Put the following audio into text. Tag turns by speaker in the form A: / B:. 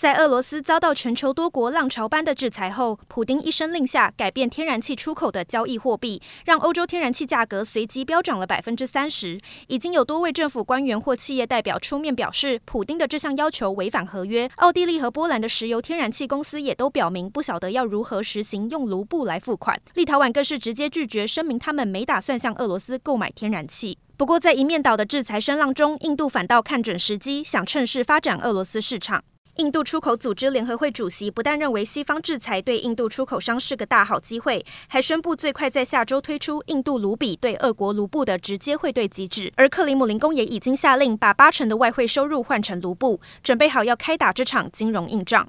A: 在俄罗斯遭到全球多国浪潮般的制裁后，普丁一声令下改变天然气出口的交易货币，让欧洲天然气价格随即飙涨了百分之三十。已经有多位政府官员或企业代表出面表示，普丁的这项要求违反合约。奥地利和波兰的石油天然气公司也都表明不晓得要如何实行用卢布来付款。立陶宛更是直接拒绝，声明他们没打算向俄罗斯购买天然气。不过，在一面倒的制裁声浪中，印度反倒看准时机，想趁势发展俄罗斯市场。印度出口组织联合会主席不但认为西方制裁对印度出口商是个大好机会，还宣布最快在下周推出印度卢比对俄国卢布的直接汇兑机制。而克里姆林宫也已经下令把八成的外汇收入换成卢布，准备好要开打这场金融硬仗。